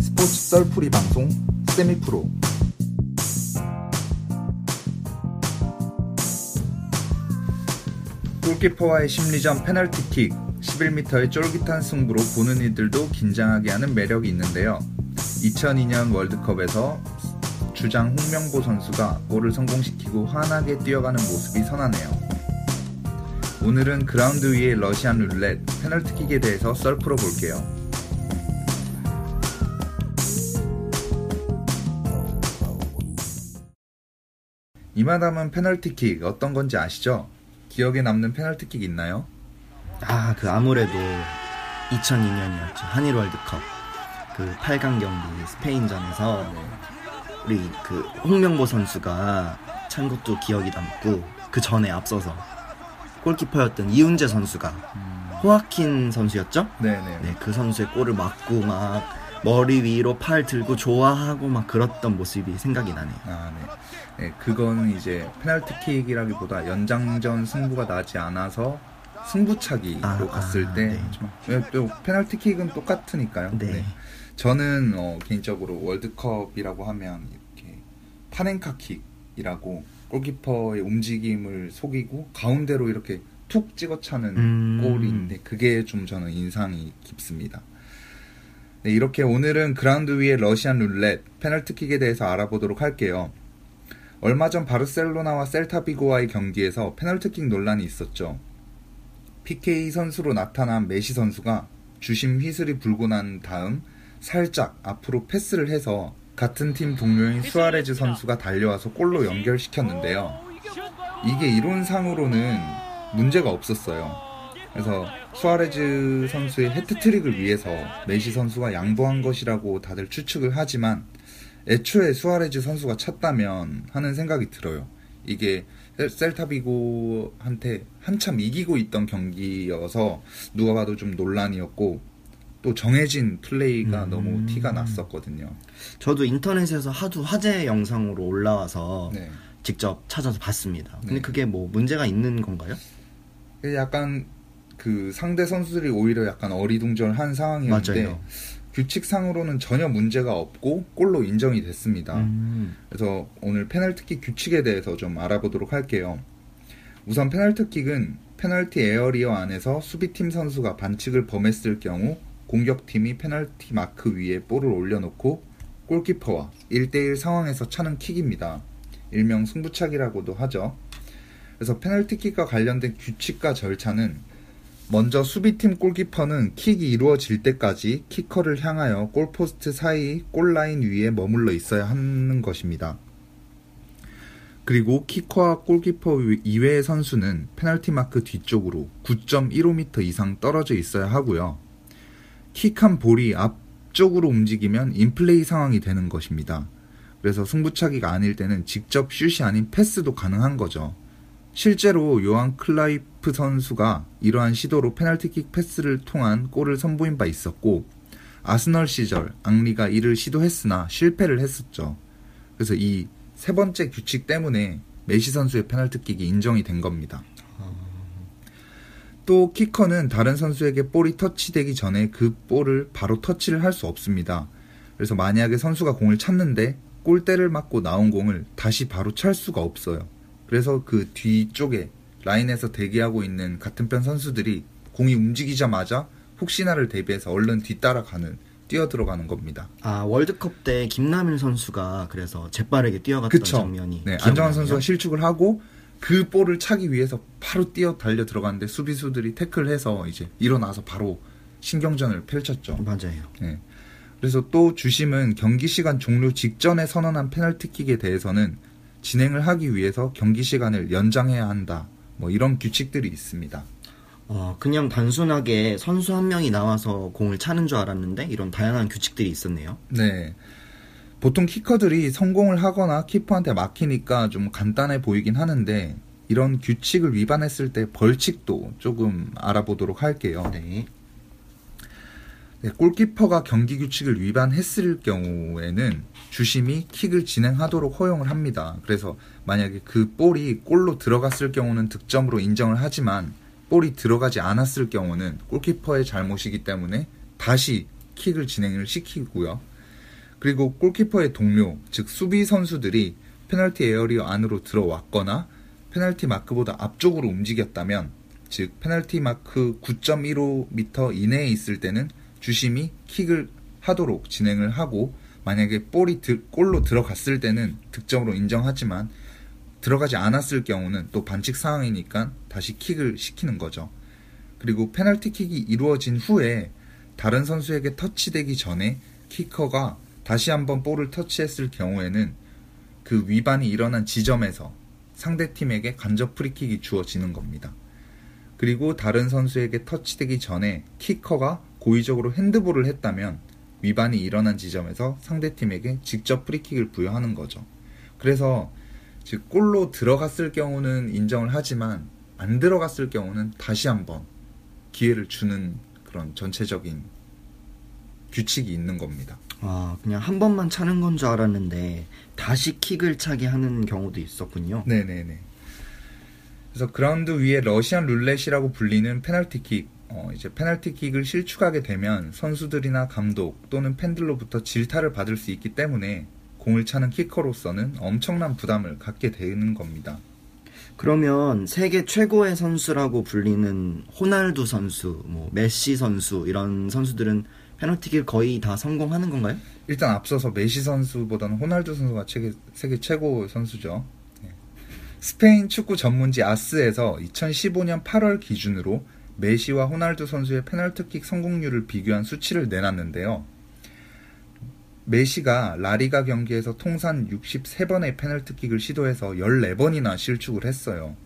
스포츠 썰풀이 방송 세미프로 골키퍼와의 심리전 페널티킥 11m의 쫄깃한 승부로 보는 이들도 긴장하게 하는 매력이 있는데요. 2002년 월드컵에서 주장 홍명보 선수가 골을 성공시키고 환하게 뛰어가는 모습이 선하네요. 오늘은 그라운드 위의 러시안 룰렛 페널티킥에 대해서 썰 풀어 볼게요. 이마담은 페널티킥 어떤 건지 아시죠? 기억에 남는 페널티킥 있나요? 아 그 아무래도 2002년이었죠 한일 월드컵 그 8강 경기 스페인전에서 우리 그 홍명보 선수가 찬 것도 기억이 남고 그 전에 앞서서 골키퍼였던 이훈재 선수가 호아킨 선수였죠? 네네. 네, 그 선수의 골을 맞고 막 머리 위로 팔 들고 좋아하고 막 그랬던 모습이 생각이 나네요. 아, 네. 네, 그거는 이제 페널티킥이라기보다 연장전 승부가 나지 않아서 승부차기로 아, 갔을 아, 때, 네. 좀- 네, 또 페널티킥은 똑같으니까요. 네. 저는 어, 개인적으로 월드컵이라고 하면 이렇게 파넨카킥이라고 골키퍼의 움직임을 속이고 가운데로 이렇게 툭 찍어차는 음. 골인데 그게 좀 저는 인상이 깊습니다. 네, 이렇게 오늘은 그라운드 위의 러시안 룰렛 페널티킥에 대해서 알아보도록 할게요. 얼마 전 바르셀로나와 셀타비고와의 경기에서 페널티킥 논란이 있었죠. PK 선수로 나타난 메시 선수가 주심 휘슬이 불고 난 다음 살짝 앞으로 패스를 해서 같은 팀 동료인 수아레즈 선수가 달려와서 골로 연결시켰는데요. 이게 이론상으로는 문제가 없었어요. 그래서 수아레즈 선수의 해트트릭을 위해서 메시 선수가 양보한 것이라고 다들 추측을 하지만 애초에 수아레즈 선수가 찼다면 하는 생각이 들어요. 이게 셀- 셀타비고한테 한참 이기고 있던 경기여서 누가 봐도 좀 논란이었고 또 정해진 플레이가 음. 너무 티가 났었거든요. 저도 인터넷에서 하도 화제 영상으로 올라와서 네. 직접 찾아서 봤습니다. 근데 네. 그게 뭐 문제가 있는 건가요? 약간 그 상대 선수들이 오히려 약간 어리둥절한 상황이었는데 맞아요. 규칙상으로는 전혀 문제가 없고 골로 인정이 됐습니다. 음, 그래서 오늘 페널티킥 규칙에 대해서 좀 알아보도록 할게요. 우선 페널티킥은 페널티 에어리어 안에서 수비팀 선수가 반칙을 범했을 경우 공격팀이 페널티 마크 위에 볼을 올려놓고 골키퍼와 1대1 상황에서 차는 킥입니다. 일명 승부차기라고도 하죠. 그래서 페널티킥과 관련된 규칙과 절차는 먼저 수비팀 골키퍼는 킥이 이루어질 때까지 키커를 향하여 골포스트 사이 골라인 위에 머물러 있어야 하는 것입니다. 그리고 키커와 골키퍼 이외의 선수는 페널티 마크 뒤쪽으로 9.15m 이상 떨어져 있어야 하고요. 킥한 볼이 앞쪽으로 움직이면 인플레이 상황이 되는 것입니다. 그래서 승부차기가 아닐 때는 직접 슛이 아닌 패스도 가능한 거죠. 실제로 요한 클라이프 선수가 이러한 시도로 페널티킥 패스를 통한 골을 선보인 바 있었고 아스널 시절 앙리가 이를 시도했으나 실패를 했었죠. 그래서 이 세 번째 규칙 때문에 메시 선수의 페널티킥이 인정이 된 겁니다. 또 키커는 다른 선수에게 볼이 터치되기 전에 그 볼을 바로 터치를 할 수 없습니다. 그래서 만약에 선수가 공을 찼는데 골대를 맞고 나온 공을 다시 바로 찰 수가 없어요. 그래서 그 뒤쪽에 라인에서 대기하고 있는 같은 편 선수들이 공이 움직이자마자 혹시나를 대비해서 얼른 뒤따라가는 뛰어 들어가는 겁니다. 아 월드컵 때 김남일 선수가 그래서 재빠르게 뛰어갔던 그쵸? 장면이 네, 기억나네요. 안정환 선수가 실축을 하고 그 볼을 차기 위해서 바로 뛰어 달려 들어갔는데 수비수들이 태클해서 이제 일어나서 바로 신경전을 펼쳤죠. 맞아요. 네. 그래서 또 주심은 경기 시간 종료 직전에 선언한 페널티킥에 대해서는 진행을 하기 위해서 경기 시간을 연장해야 한다. 뭐 이런 규칙들이 있습니다. 어, 그냥 단순하게 선수 한 명이 나와서 공을 차는 줄 알았는데 이런 다양한 규칙들이 있었네요. 네. 보통 키커들이 성공을 하거나 키퍼한테 막히니까 좀 간단해 보이긴 하는데 이런 규칙을 위반했을 때 벌칙도 조금 알아보도록 할게요. 네. 네, 골키퍼가 경기 규칙을 위반했을 경우에는 주심이 킥을 진행하도록 허용을 합니다. 그래서 만약에 그 볼이 골로 들어갔을 경우는 득점으로 인정을 하지만 볼이 들어가지 않았을 경우는 골키퍼의 잘못이기 때문에 다시 킥을 진행을 시키고요. 그리고 골키퍼의 동료, 즉 수비 선수들이 페널티 에어리어 안으로 들어왔거나 페널티 마크보다 앞쪽으로 움직였다면, 즉 페널티 마크 9.15m 이내에 있을 때는 주심이 킥을 하도록 진행을 하고 만약에 볼이 드- 골로 들어갔을 때는 득점으로 인정하지만 들어가지 않았을 경우는 또 반칙 상황이니까 다시 킥을 시키는 거죠. 그리고 페널티 킥이 이루어진 후에 다른 선수에게 터치되기 전에 키커가 다시 한번 볼을 터치했을 경우에는 그 위반이 일어난 지점에서 상대팀에게 간접 프리킥이 주어지는 겁니다. 그리고 다른 선수에게 터치되기 전에 키커가 고의적으로 핸드볼을 했다면 위반이 일어난 지점에서 상대팀에게 직접 프리킥을 부여하는 거죠. 그래서 즉 골로 들어갔을 경우는 인정을 하지만 안 들어갔을 경우는 다시 한번 기회를 주는 그런 전체적인 규칙이 있는 겁니다. 아, 그냥 한 번만 차는 건 줄 알았는데 다시 킥을 차게 하는 경우도 있었군요. 네네네. 그래서 그라운드 위에 러시안 룰렛이라고 불리는 페널티킥, 어, 이제 페널티킥을 실축하게 되면 선수들이나 감독 또는 팬들로부터 질타를 받을 수 있기 때문에 공을 차는 키커로서는 엄청난 부담을 갖게 되는 겁니다. 그러면 세계 최고의 선수라고 불리는 호날두 선수, 뭐 메시 선수 이런 선수들은 페널티킥 거의 다 성공하는 건가요? 일단 앞서서 메시 선수보다는 호날두 선수가 세계, 세계 최고 선수죠. 네. 스페인 축구 전문지 아스에서 2015년 8월 기준으로 메시와 호날두 선수의 페널티킥 성공률을 비교한 수치를 내놨는데요. 메시가 라리가 경기에서 통산 63번의 페널티킥을 시도해서 14번이나 실축을 했어요.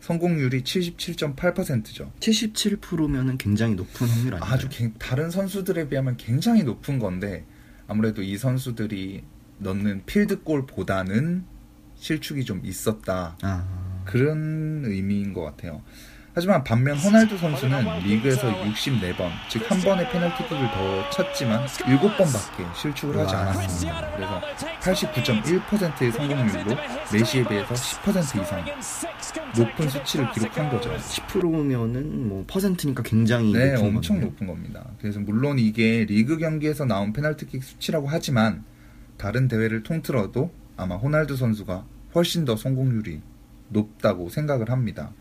성공률이 77.8%죠. 77%면은 굉장히 높은 확률 아닌가요? 아주 갱- 다른 선수들에 비하면 굉장히 높은 건데 아무래도 이 선수들이 넣는 필드골보다는 실축이 좀 있었다 아, 그런 의미인 것 같아요. 하지만 반면 호날두 선수는 리그에서 64번, 즉 한 번의 페널티킥을 더 쳤지만 7번밖에 실축을 하지 와. 않았습니다. 그래서 89.1%의 성공률로 메시에 비해서 10% 이상 높은 수치를 기록한 거죠. 10%면은 뭐 퍼센트니까 굉장히 네, 높은 엄청 거네요. 높은 겁니다. 그래서 물론 이게 리그 경기에서 나온 페널티킥 수치라고 하지만 다른 대회를 통틀어도 아마 호날두 선수가 훨씬 더 성공률이 높다고 생각을 합니다.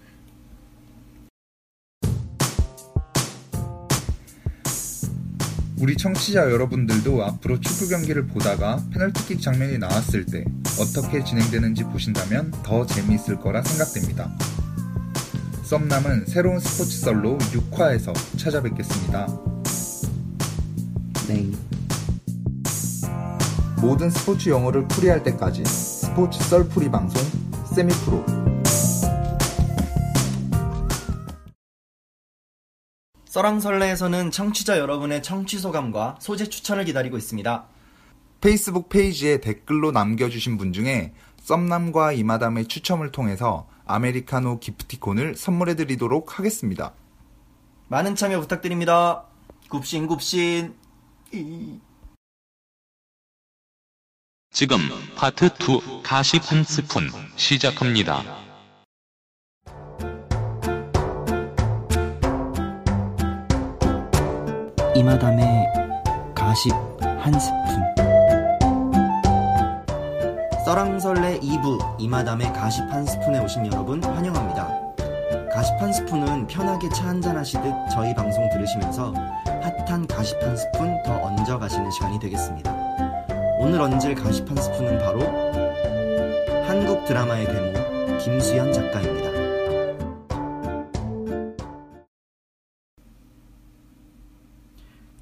우리 청취자 여러분들도 앞으로 축구 경기를 보다가 페널티킥 장면이 나왔을 때 어떻게 진행되는지 보신다면 더 재미있을 거라 생각됩니다. 썸남은 새로운 스포츠 썰로 6화에서 찾아뵙겠습니다. 네. 모든 스포츠 용어를 풀이할 때까지 스포츠 썰 풀이 방송 세미프로 썰랑설레에서는 청취자 여러분의 청취 소감과 소재 추천을 기다리고 있습니다. 페이스북 페이지에 댓글로 남겨주신 분 중에 썸남과 이마담의 추첨을 통해서 아메리카노 기프티콘을 선물해드리도록 하겠습니다. 많은 참여 부탁드립니다. 굽신 굽신. 이... 지금 파트 2 가십 한 스푼 시작합니다. 이마담의 가십 한 스푼. 썰랑설레 2부 이마담의 가십 한 스푼에 오신 여러분 환영합니다. 가십 한 스푼은 편하게 차 한잔 하시듯 저희 방송 들으시면서 핫한 가십 한 스푼 더 얹어 가시는 시간이 되겠습니다. 오늘 얹을 가십 한 스푼은 바로 한국 드라마의 데모 김수현 작가입니다.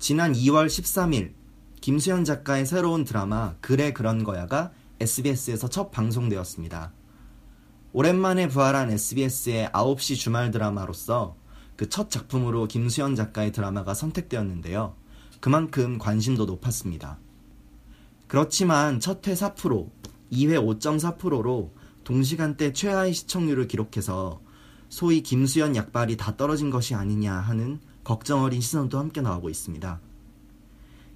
지난 2월 13일 김수현 작가의 새로운 드라마 그래 그런 거야가 SBS에서 첫 방송되었습니다. 오랜만에 부활한 SBS의 9시 주말 드라마로서 그 첫 작품으로 김수현 작가의 드라마가 선택되었는데요. 그만큼 관심도 높았습니다. 그렇지만 첫 회 4%, 2회 5.4%로 동시간대 최하의 시청률을 기록해서 소위 김수현 약발이 다 떨어진 것이 아니냐 하는 걱정 어린 시선도 함께 나오고 있습니다.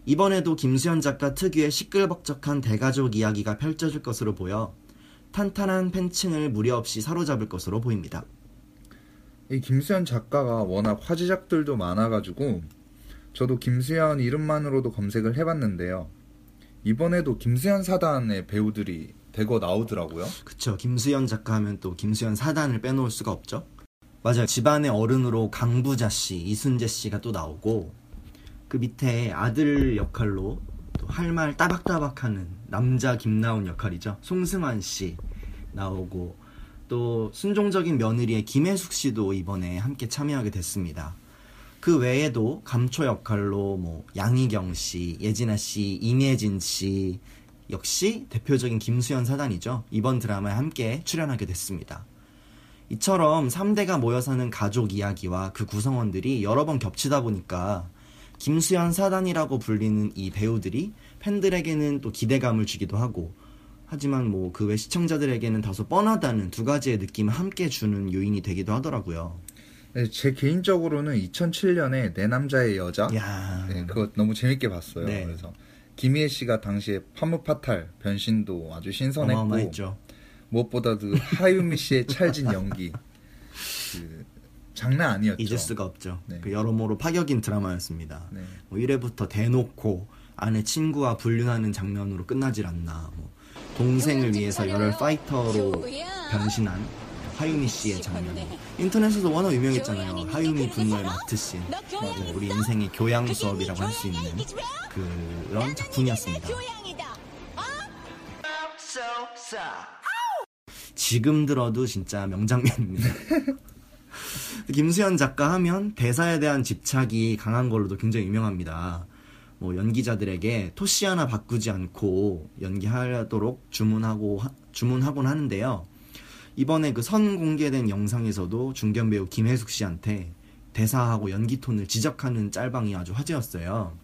이번에도 김수현 작가 특유의 시끌벅적한 대가족 이야기가 펼쳐질 것으로 보여 탄탄한 팬층을 무리 없이 사로잡을 것으로 보입니다. 이 김수현 작가가 워낙 화제작들도 많아가지고 저도 김수현 이름만으로도 검색을 해봤는데요. 이번에도 김수현 사단의 배우들이 대거 나오더라고요. 그쵸. 김수현 작가 하면 또 김수현 사단을 빼놓을 수가 없죠. 맞아요. 집안의 어른으로 강부자 씨, 이순재 씨가 또 나오고 그 밑에 아들 역할로 또할말 따박따박하는 남자 김나온 역할이죠. 송승환 씨 나오고 또 순종적인 며느리의 김혜숙 씨도 이번에 함께 참여하게 됐습니다. 그 외에도 감초 역할로 뭐 양희경 씨, 예진아 씨, 임예진 씨 역시 대표적인 김수현 사단이죠. 이번 드라마에 함께 출연하게 됐습니다. 이처럼 3대가 모여 사는 가족 이야기와 그 구성원들이 여러 번 겹치다 보니까 김수현 사단이라고 불리는 이 배우들이 팬들에게는 또 기대감을 주기도 하고 하지만 뭐 그 외 시청자들에게는 다소 뻔하다는 두 가지의 느낌을 함께 주는 요인이 되기도 하더라고요. 네, 제 개인적으로는 2007년에 내 남자의 여자 야, 네, 그거 너무 재밌게 봤어요. 네. 그래서 김희애 씨가 당시에 파무파탈 변신도 아주 신선했고. 무엇보다도 하유미 씨의 찰진 연기 그 장난 아니었죠. 잊을 수가 없죠. 네. 그 여러모로 파격인 드라마였습니다. 네. 뭐 1회부터 대놓고 아내 친구와 불륜하는 장면으로 끝나질 않나. 뭐 동생을 위해서 열혈 파이터로 변신한 하유미 씨의 장면. 인터넷에서 워낙 유명했잖아요. 하유미 분노의 마트 씬. 맞아요. 우리 인생의 교양 수업이라고 할 수 있는 그런 작품이었습니다. 지금 들어도 진짜 명장면입니다. 김수현 작가 하면 대사에 대한 집착이 강한 걸로도 굉장히 유명합니다. 뭐 연기자들에게 토시 하나 바꾸지 않고 연기하도록 주문하고 하- 주문하곤 하는데요. 이번에 그 선 공개된 영상에서도 중견 배우 김혜숙 씨한테 대사하고 연기 톤을 지적하는 짤방이 아주 화제였어요.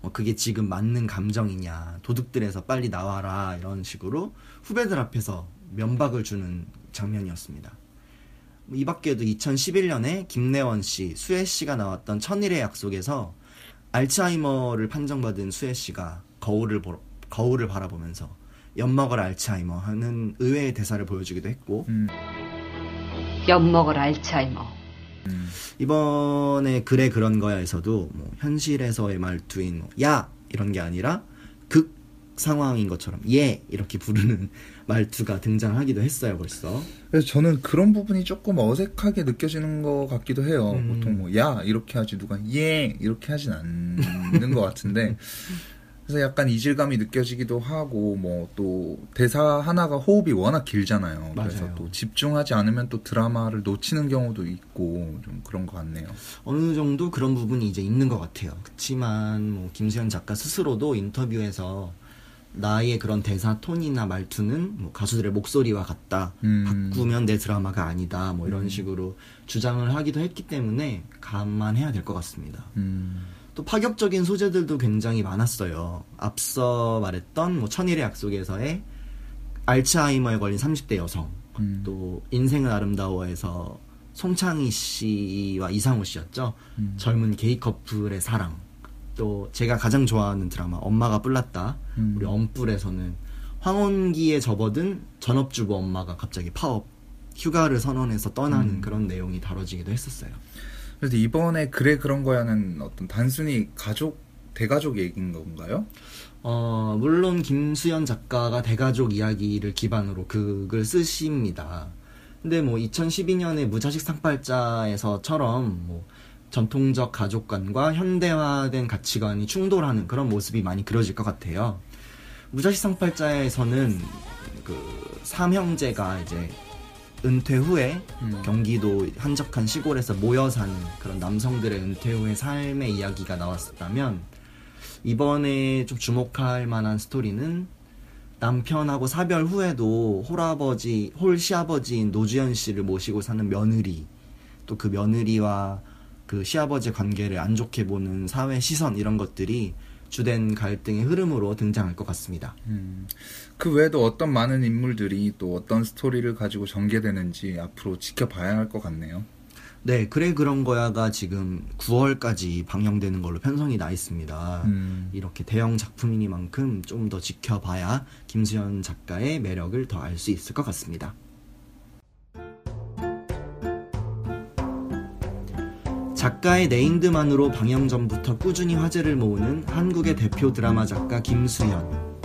뭐 그게 지금 맞는 감정이냐 도둑들에서 빨리 나와라 이런 식으로 후배들 앞에서 면박을 주는 장면이었습니다. 뭐이 밖에도 2011년에 김래원 씨, 수혜 씨가 나왔던 천일의 약속에서 알츠하이머를 판정받은 수혜 씨가 거울을 보러, 거울을 바라보면서 엿먹을 알츠하이머 하는 의외의 대사를 보여주기도 했고 음, 엿먹을 알츠하이머. 음. 이번에 그래 그런 거야에서도 뭐 현실에서의 말투인 뭐, 야 이런 게 아니라 극 상황인 것처럼 예 이렇게 부르는 말투가 등장하기도 했어요 벌써 그래서 저는 그런 부분이 조금 어색하게 느껴지는 것 같기도 해요. 음. 보통 뭐 야 이렇게 하지 누가 예 이렇게 하진 않는 것 같은데 그래서 약간 이질감이 느껴지기도 하고 뭐 또 대사 하나가 호흡이 워낙 길잖아요. 그래서 맞아요. 또 집중하지 않으면 또 드라마를 놓치는 경우도 있고 좀 그런 것 같네요. 어느 정도 그런 부분이 이제 있는 것 같아요 그렇지만 뭐 김수현 작가 스스로도 인터뷰에서 나의 그런 대사 톤이나 말투는 뭐 가수들의 목소리와 같다 음. 바꾸면 내 드라마가 아니다 뭐 이런 음. 식으로 주장을 하기도 했기 때문에 감안해야 될 것 같습니다 음, 또 파격적인 소재들도 굉장히 많았어요. 앞서 말했던 뭐 천일의 약속에서의 알츠하이머에 걸린 30대 여성, 음. 또 인생은 아름다워에서 송창희 씨와 이상호 씨였죠. 음. 젊은 게이 커플의 사랑. 또 제가 가장 좋아하는 드라마 엄마가 뿔났다. 음. 우리 엄뿔에서는 황혼기에 접어든 전업주부 엄마가 갑자기 파업 휴가를 선언해서 떠나는 음. 그런 내용이 다뤄지기도 했었어요. 그래서 이번에 그래 그런 거야는 어떤 단순히 가족 대가족 얘기인 건가요? 어, 물론 김수현 작가가 대가족 이야기를 기반으로 극을 쓰십니다. 근데 뭐 2012년에 무자식 상팔자에서처럼 뭐 전통적 가족관과 현대화된 가치관이 충돌하는 그런 모습이 많이 그려질 것 같아요. 무자식 상팔자에서는 그 삼형제가 이제 은퇴 후에 음. 경기도 한적한 시골에서 모여 사는 그런 남성들의 은퇴 후의 삶의 이야기가 나왔었다면 이번에 좀 주목할 만한 스토리는 남편하고 사별 후에도 홀아버지, 홀 시아버지인 노주현 씨를 모시고 사는 며느리, 또 그 며느리와 그 시아버지의 관계를 안 좋게 보는 사회 시선 이런 것들이 주된 갈등의 흐름으로 등장할 것 같습니다. 음, 그 외에도 어떤 많은 인물들이 또 어떤 스토리를 가지고 전개되는지 앞으로 지켜봐야 할 것 같네요. 네, 그래 그런 거야가 지금 9월까지 방영되는 걸로 편성이 나 있습니다. 음. 이렇게 대형 작품이니만큼 좀 더 지켜봐야 김수현 작가의 매력을 더 알 수 있을 것 같습니다. 작가의 네임드만으로 방영 전부터 꾸준히 화제를 모으는 한국의 대표 드라마 작가 김수현.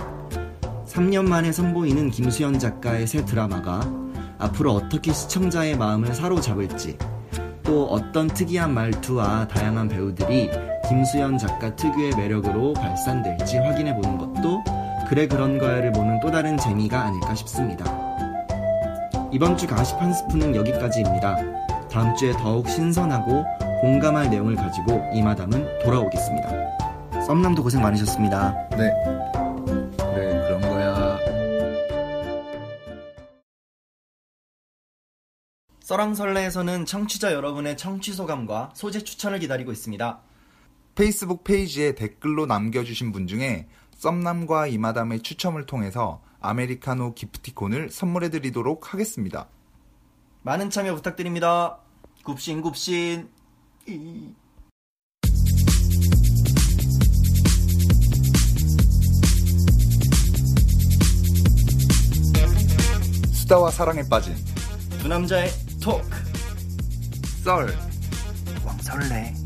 3년 만에 선보이는 김수현 작가의 새 드라마가 앞으로 어떻게 시청자의 마음을 사로잡을지 또 어떤 특이한 말투와 다양한 배우들이 김수현 작가 특유의 매력으로 발산될지 확인해 보는 것도 그래 그런 거야를 보는 또 다른 재미가 아닐까 싶습니다. 이번 주 가십 한 스푼은 여기까지입니다. 다음 주에 더욱 신선하고 공감할 내용을 가지고 이마담은 돌아오겠습니다. 썸남도 고생 많으셨습니다. 네. 그래, 그런 거야. 썰랑설레에서는 청취자 여러분의 청취 소감과 소재 추천을 기다리고 있습니다. 페이스북 페이지에 댓글로 남겨주신 분 중에 썸남과 이마담의 추첨을 통해서 아메리카노 기프티콘을 선물해드리도록 하겠습니다. 많은 참여 부탁드립니다. 굽신 굽신. 이. 수다와 사랑에 빠진 두 남자의 톡. 썰. 왕설레.